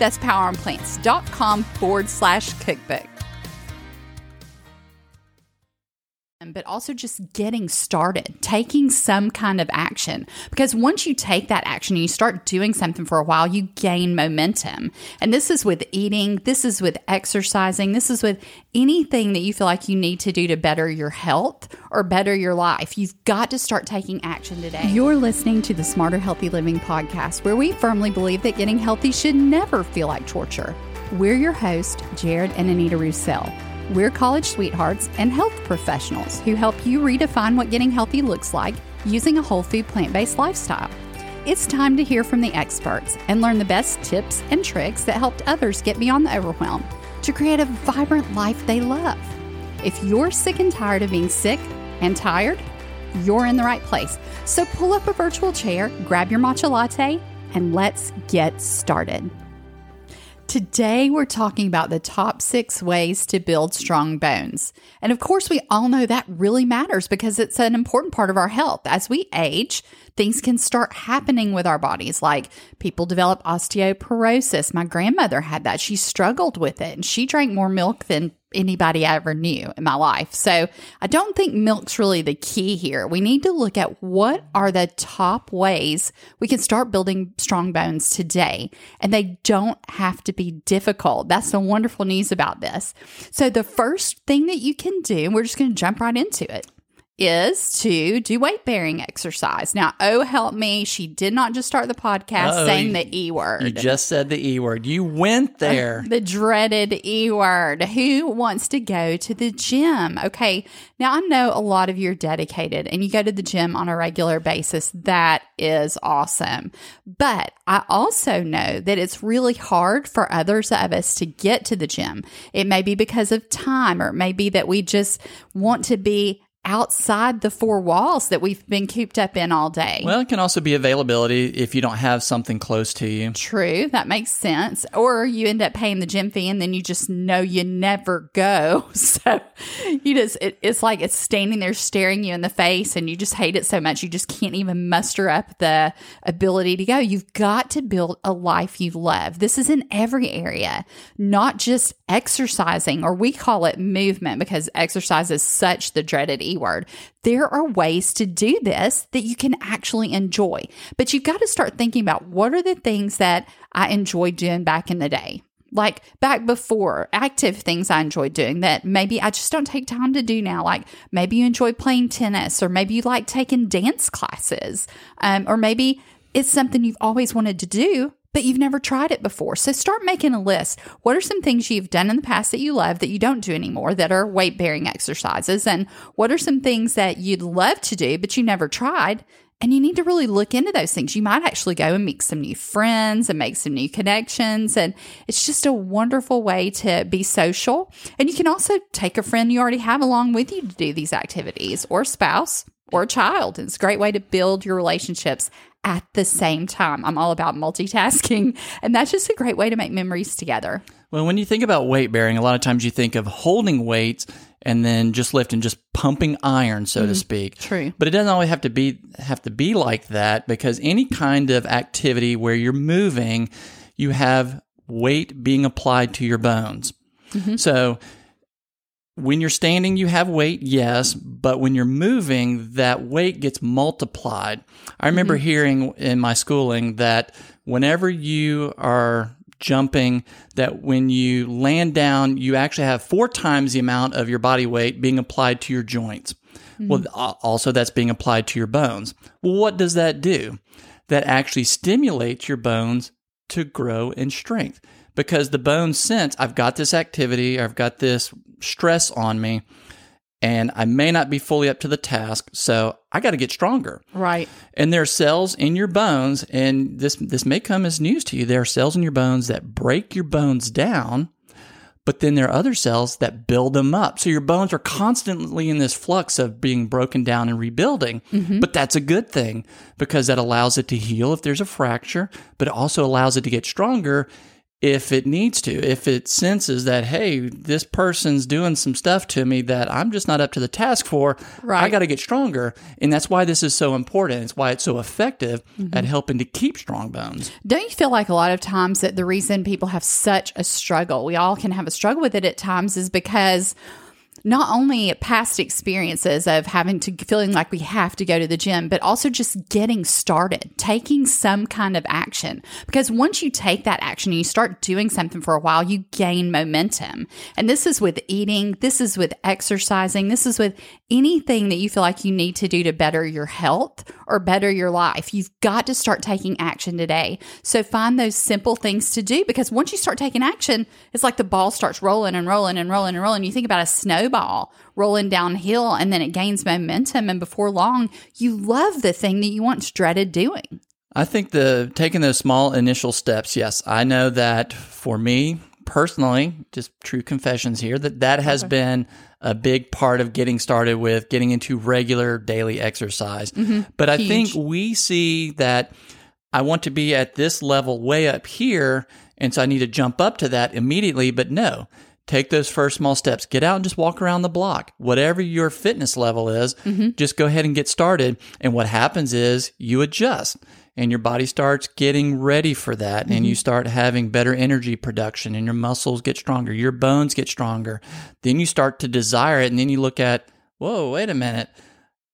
That's poweronplants.com forward slash cookbook. But also just getting started, taking some kind of action. Because once you take that action and you start doing something for a while, you gain momentum. And this is with eating, this is with exercising, this is with anything that you feel like you need to do to better your health or better your life. You've got to start taking action today. You're listening to the Smarter Healthy Living podcast, where we firmly believe that getting healthy should never feel like torture. We're your host, Jared and Anita Roussel. We're college sweethearts and health professionals who help you redefine what getting healthy looks like using a whole food plant based lifestyle. It's time to hear from the experts and learn the best tips and tricks that helped others get beyond the overwhelm to create a vibrant life they love. If you're sick and tired of being sick and tired, you're in the right place. So pull up a virtual chair, grab your matcha latte, and let's get started. Today, we're talking about the top six ways to build strong bones. And of course, we all know that really matters because it's an important part of our health. As we age, things can start happening with our bodies, like people develop osteoporosis. My grandmother had that. She struggled with it and she drank more milk than anybody I ever knew in my life. So I don't think milk's really the key here. We need to look at what are the top ways we can start building strong bones today. And they don't have to be difficult. That's the wonderful news about this. So the first thing that you can do, we're just going to jump right into it is to do weight bearing exercise. Now, oh, help me. She did not just start the podcast Uh-oh, saying the E word. You just said the E word. You went uh, there. the dreaded E word. Who wants to go to the gym? Okay. Now, I know a lot of you are dedicated and you go to the gym on a regular basis. That is awesome. But I also know that it's really hard for others of us to get to the gym. It may be because of time, or it may be that we just want to be outside the four walls that we've been cooped up in all day. Well, it can also be availability if you don't have something close to you. True, that makes sense. Or you end up paying the gym fee and then you just know you never go. So you just, it, it's like it's standing there staring you in the face and you just hate it so much. You just can't even muster up the ability to go. You've got to build a life you love. This is in every area, not just exercising, or we call it movement because exercise is such the dreaded E word. There are ways to do this that you can actually enjoy, but you've got to start thinking about what are the things that I enjoyed doing back in the day like back before active things I enjoyed doing that maybe I just don't take time to do now. Like maybe you enjoy playing tennis, or maybe you like taking dance classes, um, or maybe it's something you've always wanted to do, but you've never tried it before. So start making a list. What are some things you've done in the past that you love that you don't do anymore that are weight bearing exercises? And what are some things that you'd love to do, but you never tried? And you need to really look into those things. You might actually go and meet some new friends and make some new connections. And it's just a wonderful way to be social. And you can also take a friend you already have along with you to do these activities or spouse or a child. It's a great way to build your relationships at the same time. I'm all about multitasking, and that's just a great way to make memories together. Well, when you think about weight bearing, a lot of times you think of holding weights and then just lifting, just pumping iron, so mm, to speak. True. But it doesn't always have to be have to be like that because any kind of activity where you're moving, you have weight being applied to your bones. Mm-hmm. So when you're standing, you have weight, yes, but when you're moving, that weight gets multiplied. I remember mm-hmm. hearing in my schooling that whenever you are jumping, that when you land down, you actually have four times the amount of your body weight being applied to your joints. Well, also that's being applied to your bones. Well, what does that do? That actually stimulates your bones to grow in strength because the bones sense I've got this activity, I've got this stress on me, and I may not be fully up to the task, so I got to get stronger. Right. And there are cells in your bones, and this this may come as news to you. There are cells in your bones that break your bones down, but then there are other cells that build them up. So your bones are constantly in this flux of being broken down and rebuilding. Mm-hmm. But that's a good thing because that allows it to heal if there's a fracture, but it also allows it to get stronger if it needs to, if it senses that, hey, this person's doing some stuff to me that I'm just not up to the task for, I got to get stronger. And that's why this is so important. It's why it's so effective mm-hmm. at helping to keep strong bones. Don't you feel like a lot of times that the reason people have such a struggle, we all can have a struggle with it at times, is because not only past experiences of having to feeling like we have to go to the gym, but also just getting started, taking some kind of action. Because once you take that action and you start doing something for a while, you gain momentum. And this is with eating, this is with exercising, this is with anything that you feel like you need to do to better your health or better your life. You've got to start taking action today. So find those simple things to do because once you start taking action, it's like the ball starts rolling and rolling and rolling and rolling. You think about a snowball rolling downhill and then it gains momentum. And before long, you love the thing that you once dreaded doing. I think the taking those small initial steps, yes, I know that for me personally, just true confessions here, that that has been a big part of getting started with getting into regular daily exercise. Mm-hmm. But I think we see that I want to be at this level way up here, and so I need to jump up to that immediately. But no, take those first small steps. Get out and just walk around the block. Whatever your fitness level is, mm-hmm. just go ahead and get started. And what happens is you adjust and your body starts getting ready for that and you mm-hmm. start having better energy production and your muscles get stronger, your bones get stronger. Then you start to desire it and then you look at, whoa, wait a minute.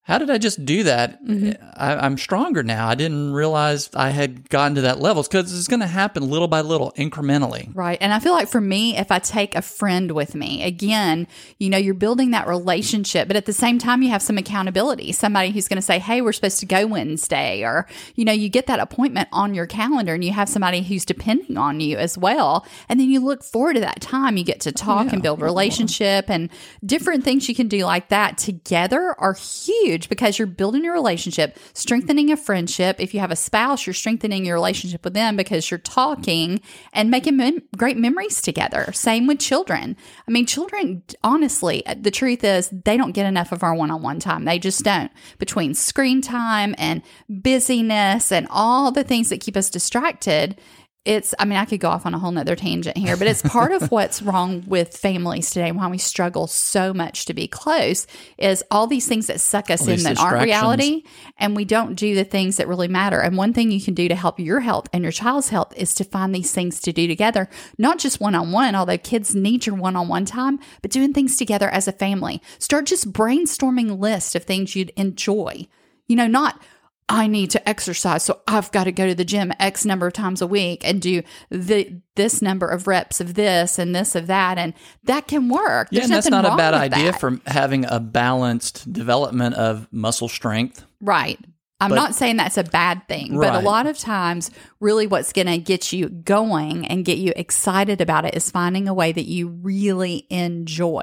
How did I just do that? Mm-hmm. I, I'm stronger now. I didn't realize I had gotten to that level because it's going to happen little by little, incrementally. Right. And I feel like for me, if I take a friend with me, again, you know, you're building that relationship, but at the same time, you have some accountability. Somebody who's going to say, Hey, we're supposed to go Wednesday, or, you know, you get that appointment on your calendar and you have somebody who's depending on you as well. And then you look forward to that time. You get to talk and build relationship and different things you can do like that together are huge because you're building your relationship, strengthening a friendship. If you have a spouse, you're strengthening your relationship with them because you're talking and making mem- great memories together. Same with children. I mean, children, honestly, the truth is they don't get enough of our one on one time. They just don't. Between screen time and busyness and all the things that keep us distracted, it's i mean i could go off on a whole nother tangent here but it's part of what's wrong with families today and why we struggle so much to be close is all these things that suck us in that aren't reality and we don't do the things that really matter. And one thing you can do to help your health and your child's health is to find these things to do together not just one-on-one although kids need your one-on-one time but doing things together as a family. Start just brainstorming lists of things you'd enjoy. You know not I need to exercise, so I've got to go to the gym X number of times a week and do the this number of reps of this and this of that, and that can work. Yeah, There's and that's not a bad idea that. for having a balanced development of muscle strength. right. I'm But- not saying that's a bad thing, but a lot of times, really, what's going to get you going and get you excited about it is finding a way that you really enjoy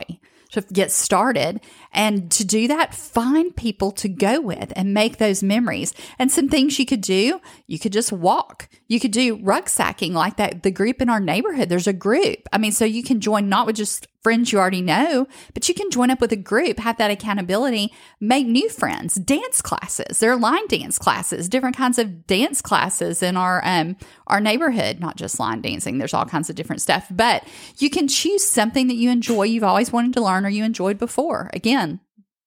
to get started. And to do that, find people to go with and make those memories. And some things you could do, you could just walk. You could do rucksacking like that. The group in our neighborhood, there's a group. I mean, so you can join not with just friends you already know, but you can join up with a group, have that accountability, make new friends, dance classes. There are line dance classes, different kinds of dance classes in our um our neighborhood, not just line dancing. There's all kinds of different stuff, but you can choose something that you enjoy, you've always wanted to learn or you enjoyed before. Again,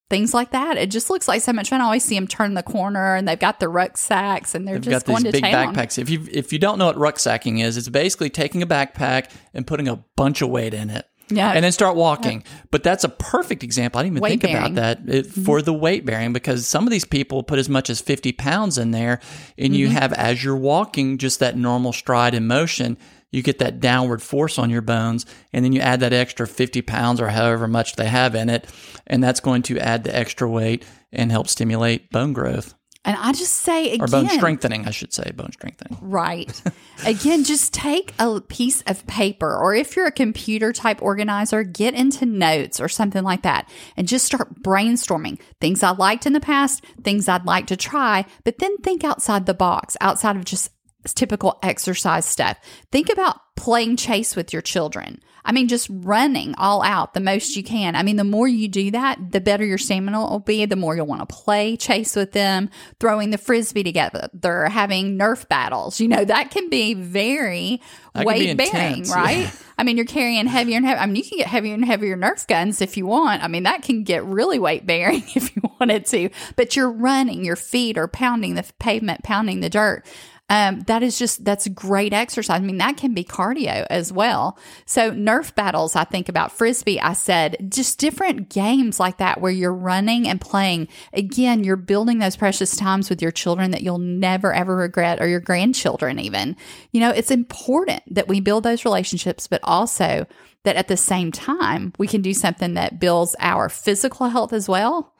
things like that. It just looks like so much fun. I always see them turn the corner and they've got the rucksacks and they're They've just got these going to big town. backpacks. If you if you don't know what rucksacking is, it's basically taking a backpack and putting a bunch of weight in it. Yeah. And then start walking. But that's a perfect example. I didn't even Weight think bearing. about that it, mm-hmm. for the weight bearing because some of these people put as much as 50 pounds in there and you mm-hmm. have, as you're walking, just that normal stride and motion, you get that downward force on your bones, and then you add that extra 50 pounds or however much they have in it, and that's going to add the extra weight and help stimulate bone growth. And I just say again, or bone strengthening, I should say, bone strengthening. Right. again, just take a piece of paper, or if you're a computer type organizer, get into notes or something like that and just start brainstorming things I liked in the past, things I'd like to try, but then think outside the box, outside of just typical exercise stuff. Think about playing chase with your children. I mean, just running all out the most you can. I mean, the more you do that, the better your stamina will be, the more you'll want to play, chase with them, throwing the frisbee together, they're having Nerf battles. You know, that can be very weight bearing, right? Yeah. I mean, you're carrying heavier and heavier. I mean, you can get heavier and heavier Nerf guns if you want. I mean, that can get really weight bearing if you wanted to, but you're running, your feet are pounding the pavement, pounding the dirt um, that is just that's great exercise. I mean, that can be cardio as well. So Nerf battles, I think about frisbee. I said just different games like that where you're running and playing. Again, you're building those precious times with your children that you'll never ever regret, or your grandchildren even. You know, it's important that we build those relationships, but also that at the same time we can do something that builds our physical health as well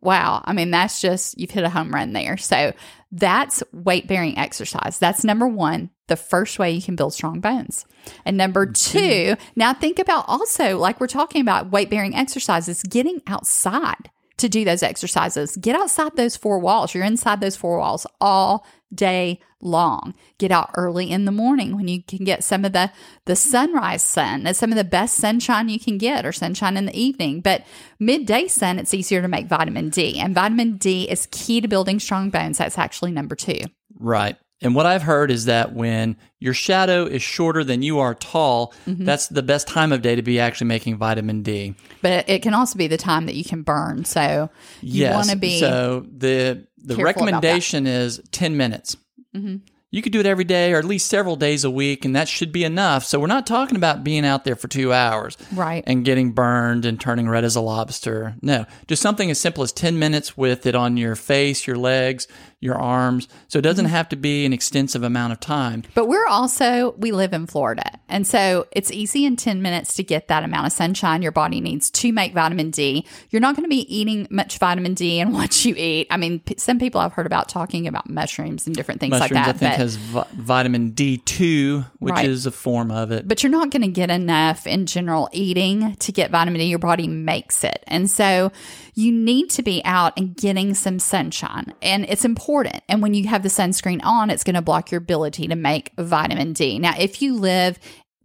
wow. I mean, that's just, you've hit a home run there. So that's weight bearing exercise. That's number one, the first way you can build strong bones. And number mm-hmm. two, now think about also, like we're talking about weight bearing exercises, getting outside to do those exercises. Get outside those four walls. You're inside those four walls all day long. Get out early in the morning when you can get some of the the sunrise sun. That's some of the best sunshine you can get or sunshine in the evening. But midday sun, it's easier to make vitamin D. And vitamin D is key to building strong bones. That's actually number 2. Right. And what I've heard is that when your shadow is shorter than you are tall, mm-hmm. that's the best time of day to be actually making vitamin D. But it can also be the time that you can burn. So you yes. want to be So the the recommendation is 10 minutes. Mm-hmm you could do it every day or at least several days a week, and that should be enough. So we're not talking about being out there for two hours, right, and getting burned and turning red as a lobster. No, just something as simple as ten minutes with it on your face, your legs, your arms. So it doesn't mm-hmm. have to be an extensive amount of time. But we're also we live in Florida, and so it's easy in ten minutes to get that amount of sunshine your body needs to make vitamin D. You're not going to be eating much vitamin D in what you eat. I mean, some people I've heard about talking about mushrooms and different things mushrooms, like that I think has vi- vitamin D2, which right. is a form of it. But you're not going to get enough in general eating to get vitamin D. Your body makes it. And so you need to be out and getting some sunshine. And it's important. And when you have the sunscreen on, it's going to block your ability to make vitamin D. Now, if you live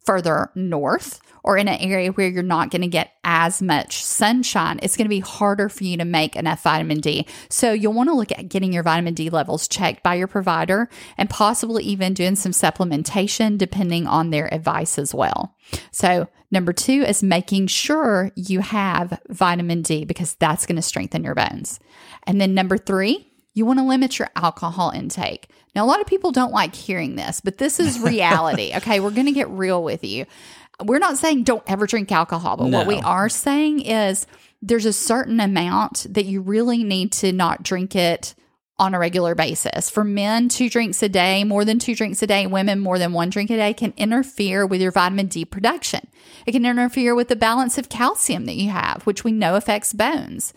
further north, or in an area where you're not going to get as much sunshine, it's going to be harder for you to make enough vitamin D. So you'll want to look at getting your vitamin D levels checked by your provider and possibly even doing some supplementation depending on their advice as well. So Number two is making sure you have vitamin D because that's going to strengthen your bones. And then number three, you want to limit your alcohol intake. Now, a lot of people don't like hearing this, but this is reality. okay, we're going to get real with you we're not saying don't ever drink alcohol, but no. what we are saying is there's a certain amount that you really need to not drink it on a regular basis. For men, two drinks a day, more than two drinks a day, women, more than one drink a day can interfere with your vitamin D production. It can interfere with the balance of calcium that you have, which we know affects bones.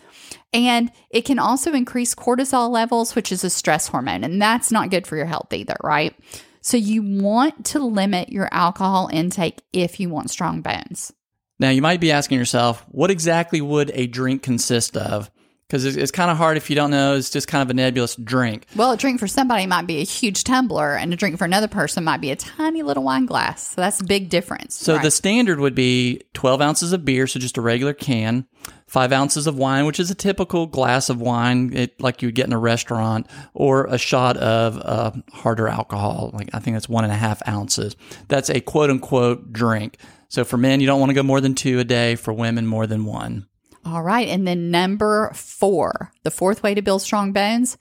And it can also increase cortisol levels, which is a stress hormone, and that's not good for your health either, right? So you want to limit your alcohol intake if you want strong bones. Now, you might be asking yourself, what exactly would a drink consist of? Because it's, it's kind of hard if you don't know. It's just kind of a nebulous drink. Well, a drink for somebody might be a huge tumbler, and a drink for another person might be a tiny little wine glass. So that's a big difference. So right? the standard would be 12 ounces of beer, so just a regular can, five ounces of wine, which is a typical glass of wine, it, like you would get in a restaurant, or a shot of uh, harder alcohol. Like I think that's one and a half ounces. That's a quote unquote drink. So for men, you don't want to go more than two a day. For women, more than one. All right. And then number four, the fourth way to build strong bones.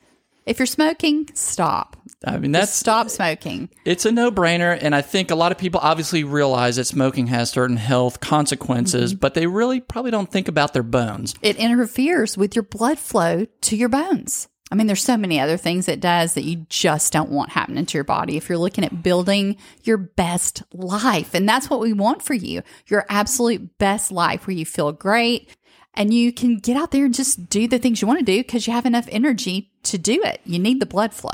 If you're smoking, stop. I mean, that's Just stop smoking. It's a no brainer. And I think a lot of people obviously realize that smoking has certain health consequences, mm-hmm. but they really probably don't think about their bones. It interferes with your blood flow to your bones. I mean, there's so many other things it does that you just don't want happening to your body if you're looking at building your best life. And that's what we want for you your absolute best life where you feel great and you can get out there and just do the things you want to do because you have enough energy to do it. You need the blood flow.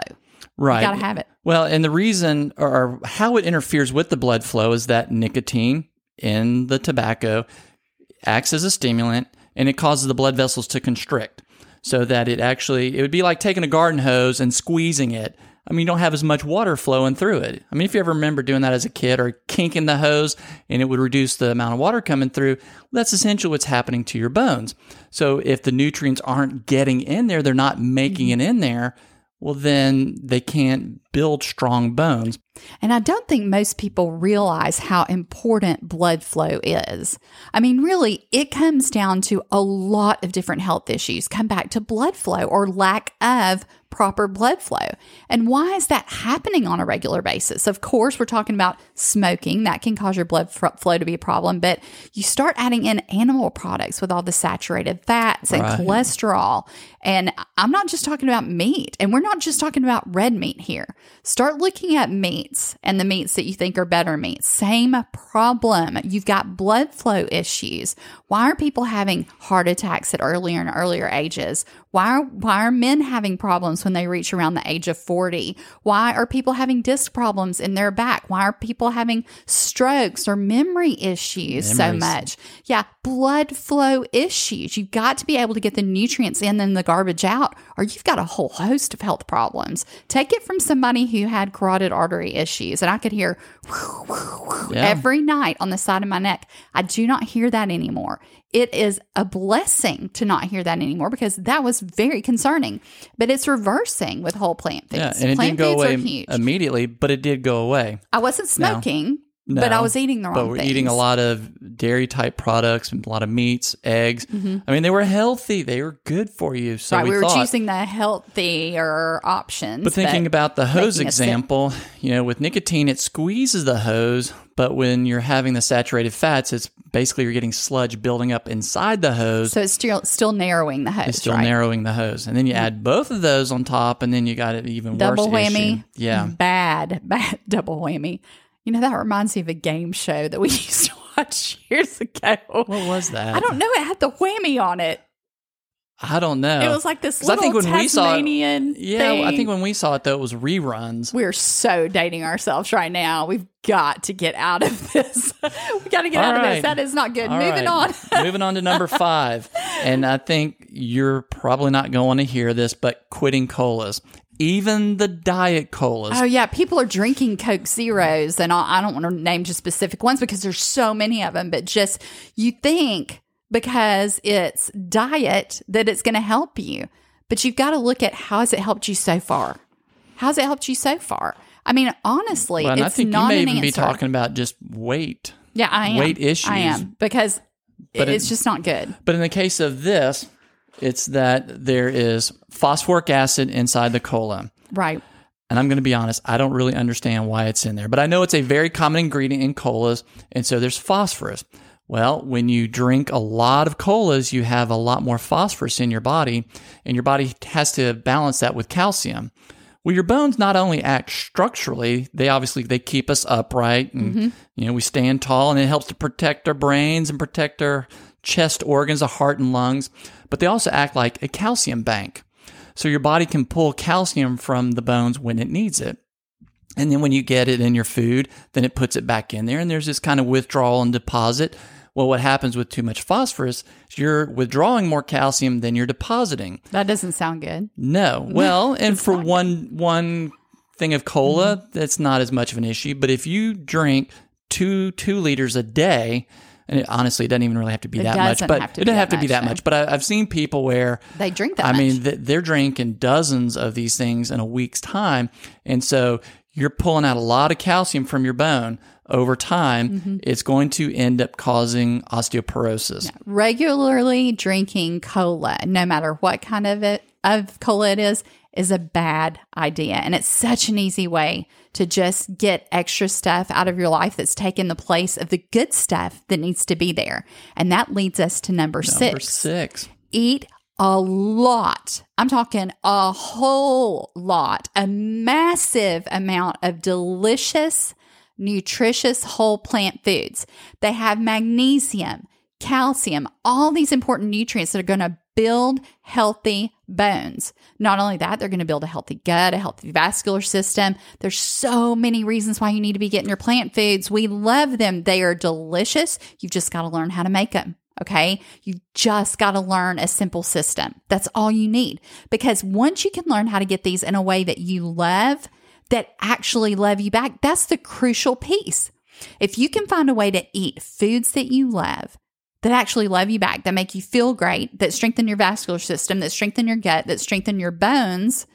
Right. You got to have it. Well, and the reason or how it interferes with the blood flow is that nicotine in the tobacco acts as a stimulant and it causes the blood vessels to constrict so that it actually it would be like taking a garden hose and squeezing it. I mean, you don't have as much water flowing through it. I mean, if you ever remember doing that as a kid or kinking the hose and it would reduce the amount of water coming through, that's essentially what's happening to your bones. So if the nutrients aren't getting in there, they're not making mm-hmm. it in there, well, then they can't build strong bones. And I don't think most people realize how important blood flow is. I mean, really, it comes down to a lot of different health issues come back to blood flow or lack of proper blood flow. And why is that happening on a regular basis? Of course, we're talking about smoking. That can cause your blood flow to be a problem, but you start adding in animal products with all the saturated fats and Right. cholesterol. And I'm not just talking about meat, and we're not just talking about red meat here. Start looking at meats and the meats that you think are better meats. Same problem. You've got blood flow issues. Why are people having heart attacks at earlier and earlier ages? Why are, why are men having problems when they reach around the age of 40? Why are people having disc problems in their back? Why are people having strokes or memory issues so much? Yeah, blood flow issues. You've got to be able to get the nutrients in and the garbage out, or you've got a whole host of health problems. Take it from somebody who had carotid artery issues, and I could hear Yeah. every night on the side of my neck. I do not hear that anymore. It is a blessing to not hear that anymore because that was very concerning. But it's reversing with whole plant foods. yeah, and it plant didn't go away immediately, but it did go away. I wasn't smoking, No. but I was eating the wrong But we're things. eating a lot of dairy type products and a lot of meats, eggs. Mm-hmm. I mean, they were healthy. They were good for you. So right, we, we, were thought. choosing the healthier options. But thinking about the hose making us sick. example, you know, with nicotine, it squeezes the hose, but when you're having the saturated fats, it's basically you're getting sludge building up inside the hose. so it's still still narrowing the hose. it's still right? Mm-hmm. narrowing the hose. And then you add both of those on top, and then you got an even worse. double worse whammy. issue. Yeah. Bad, bad double whammy. You know, that reminds me of a game show that we used to watch years ago. What was that? I don't know. It had the whammy on it. I don't know. It was like this 'Cause I little think when we saw it- Tasmanian yeah, thing. I think when we saw it though, it was reruns. we're so dating ourselves right now. We've got to get out of this. we got to get All out of this. That is not good. All Moving right. on. Moving on to number five. And I think you're probably not going to hear this, but quitting colas. Even the diet colas. Oh yeah, people are drinking Coke Zeros, and I don't want to name just specific ones because there's so many of them. But just you think because it's diet that it's going to help you, but you've got to look at how has it helped you so far. How's it helped you so far? I mean, honestly, Well, I it's think you not may an even be talking about just weight. yeah, I am. weight issues. I am because But it's it- just not good. But in the case of this, it's that there is phosphoric acid inside the cola. Right. And I'm going to be honest, I don't really understand why it's in there, but I know it's a very common ingredient in colas. And so there's phosphorus. Well, when you drink a lot of colas, you have a lot more phosphorus in your body, and your body has to balance that with calcium. Well, your bones not only act structurally, they obviously they keep us upright and mm-hmm. you know, we stand tall and it helps to protect our brains and protect our chest organs, the heart and lungs, but they also act like a calcium bank. So your body can pull calcium from the bones when it needs it. And then when you get it in your food, then it puts it back in there and there's this kind of withdrawal and deposit. Well, what happens with too much phosphorus is you're withdrawing more calcium than you're depositing. That doesn't sound good. No. Well, and for one one thing of cola, Mm-hmm. that's not as much of an issue. But if you drink two two liters a day, and it, honestly, it doesn't even really have to be It that much, but it doesn't have to be that much. But I, I've seen people where They drink that I much. mean, they're drinking dozens of these things in a week's time. And so you're pulling out a lot of calcium from your bone over time. Mm-hmm. It's going to end up causing osteoporosis. regularly drinking cola, no matter what kind of it of cola it is, is a bad idea. And it's such an easy way to just get extra stuff out of your life that's taken the place of the good stuff that needs to be there. And that leads us to number, Number six. six. Eat a lot. I'm talking a whole lot, a massive amount of delicious, nutritious whole plant foods. They have magnesium, calcium, all these important nutrients that are going to build healthy bones. Not only that, they're going to build a healthy gut, a healthy vascular system. There's so many reasons why you need to be getting your plant foods. We love them. They are delicious. You've just got to learn how to make them. Okay. You just got to learn a simple system. That's all you need. Because once you can learn how to get these in a way that you love, that actually love you back, that's the crucial piece. If you can find a way to eat foods that you love, that actually love you back, that make you feel great, that strengthen your vascular system, that strengthen your gut, that strengthen your bones,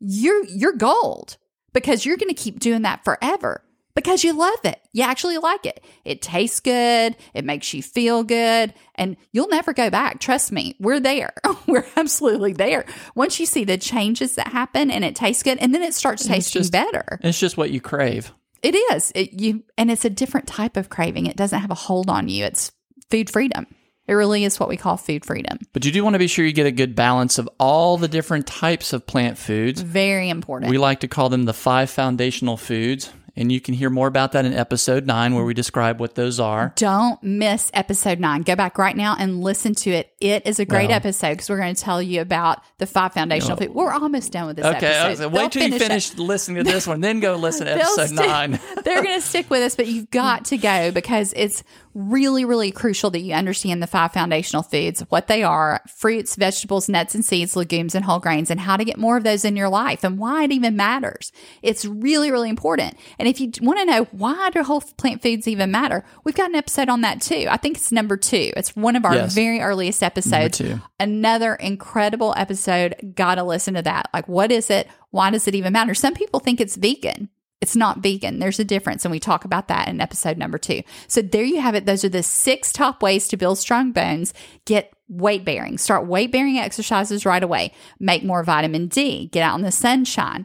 you're you're gold because you're going to keep doing that forever because you love it. You actually like it. It tastes good, it makes you feel good, and you'll never go back. Trust me, we're there. we're absolutely there. Once you see the changes that happen and it tastes good, and then it starts tasting just, better. It's just what you crave. It is. It, you and it's a different type of craving. It doesn't have a hold on you. It's food freedom. It really is what we call food freedom. But you do want to be sure you get a good balance of all the different types of plant foods. Very important. We like to call them the five foundational foods. And you can hear more about that in episode nine, where we describe what those are. Don't miss episode nine. Go back right now and listen to it. It is a great well, episode because we're going to tell you about the five foundational you know, We're almost done with this okay, episode. Okay, wait till you finish it. listening to this one, then go listen to episode nine. they're going to stick with us, but you've got to go because it's really, really crucial that you understand the five foundational foods, what they are fruits, vegetables, nuts and seeds, legumes, and whole grains, and how to get more of those in your life and why it even matters. It's really, really important. And if you want to know why do whole plant foods even matter, we've got an episode on that too. I think it's number two. It's one of our yes. very earliest episodes. Another incredible episode. Gotta listen to that. Like, what is it? Why does it even matter? Some people think it's vegan. It's not vegan. There's a difference. And we talk about that in episode number two. So there you have it. Those are the six top ways to build strong bones. Get weight bearing. Start weight bearing exercises right away. Make more vitamin D. Get out in the sunshine.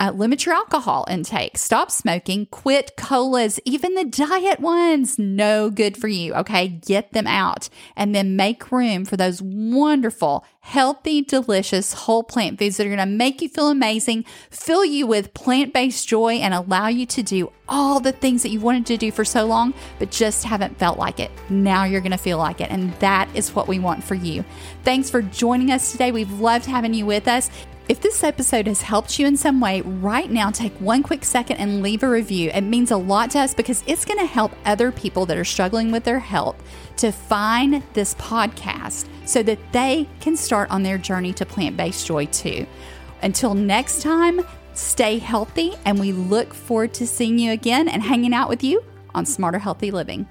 Uh, limit your alcohol intake. Stop smoking. Quit colas, even the diet ones. No good for you. Okay. Get them out and then make room for those wonderful, healthy, delicious whole plant foods that are going to make you feel amazing, fill you with plant based joy, and allow you to do all the things that you wanted to do for so long, but just haven't felt like it. Now you're going to feel like it. And that is what we want for you. Thanks for joining us today. We've loved having you with us. If this episode has helped you in some way, right now take one quick second and leave a review. It means a lot to us because it's going to help other people that are struggling with their health to find this podcast so that they can start on their journey to plant based joy too. Until next time, stay healthy, and we look forward to seeing you again and hanging out with you on Smarter Healthy Living.